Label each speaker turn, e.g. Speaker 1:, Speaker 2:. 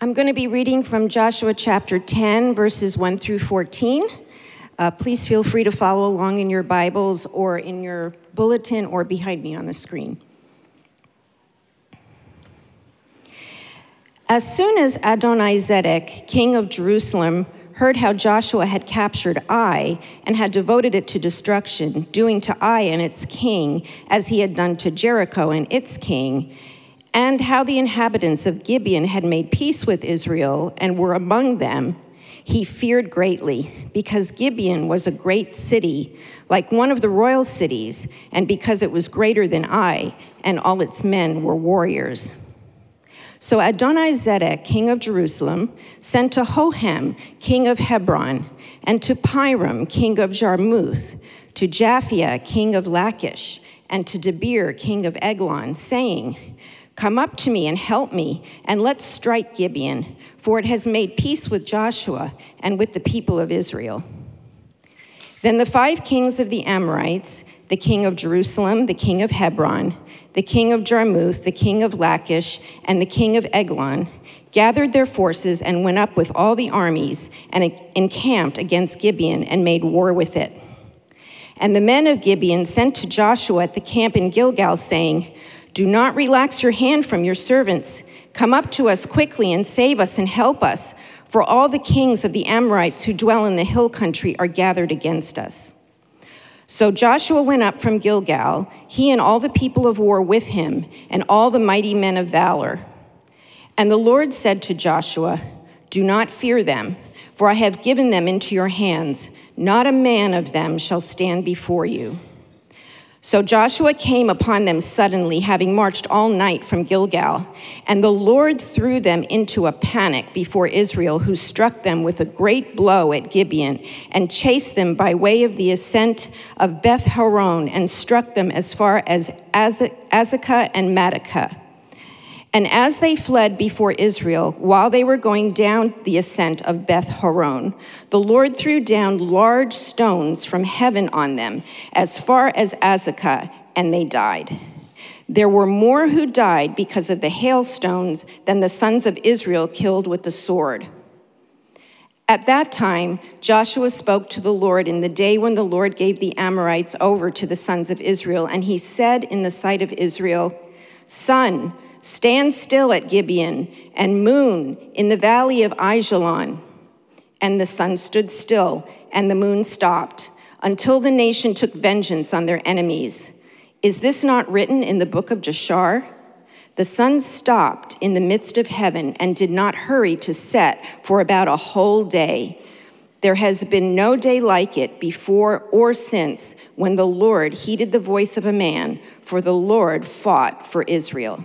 Speaker 1: I'm going to be reading from Joshua chapter 10, verses 1 through 14. Uh, please feel free to follow along in your Bibles or in your bulletin or behind me on the screen. As soon as Adonizedek, king of Jerusalem, heard how Joshua had captured Ai and had devoted it to destruction, doing to Ai and its king as he had done to Jericho and its king, and how the inhabitants of Gibeon had made peace with Israel and were among them, he feared greatly, because Gibeon was a great city, like one of the royal cities, and because it was greater than Ai, and all its men were warriors. So Adonizedek, king of Jerusalem, sent to Hoham, king of Hebron, and to Piram, king of Jarmuth, to Japhia, king of Lachish, and to Debir, king of Eglon, saying, Come up to me and help me, and let's strike Gibeon, for it has made peace with Joshua and with the people of Israel. Then the five kings of the Amorites, the king of Jerusalem, the king of Hebron, the king of Jarmuth, the king of Lachish, and the king of Eglon, gathered their forces and went up with all the armies and encamped against Gibeon and made war with it. And the men of Gibeon sent to Joshua at the camp in Gilgal, saying, do not relax your hand from your servants. Come up to us quickly and save us and help us, for all the kings of the Amorites who dwell in the hill country are gathered against us. So Joshua went up from Gilgal, he and all the people of war with him, and all the mighty men of valor. And the Lord said to Joshua, Do not fear them, for I have given them into your hands. Not a man of them shall stand before you. So Joshua came upon them suddenly, having marched all night from Gilgal. And the Lord threw them into a panic before Israel, who struck them with a great blow at Gibeon, and chased them by way of the ascent of Beth Horon, and struck them as far as Azekah and Makkedah. And as they fled before Israel, while they were going down the ascent of Beth Horon, the Lord threw down large stones from heaven on them, as far as Azekah, and they died. There were more who died because of the hailstones than the sons of Israel killed with the sword. At that time, Joshua spoke to the Lord in the day when the Lord gave the Amorites over to the sons of Israel, and he said in the sight of Israel, Sun, Stand still at Gibeon, and moon in the valley of Aijalon. And the sun stood still, and the moon stopped, until the nation took vengeance on their enemies. Is this not written in the book of Jashar? The sun stopped in the midst of heaven and did not hurry to set for about a whole day. There has been no day like it before or since when the Lord heeded the voice of a man, for the Lord fought for Israel.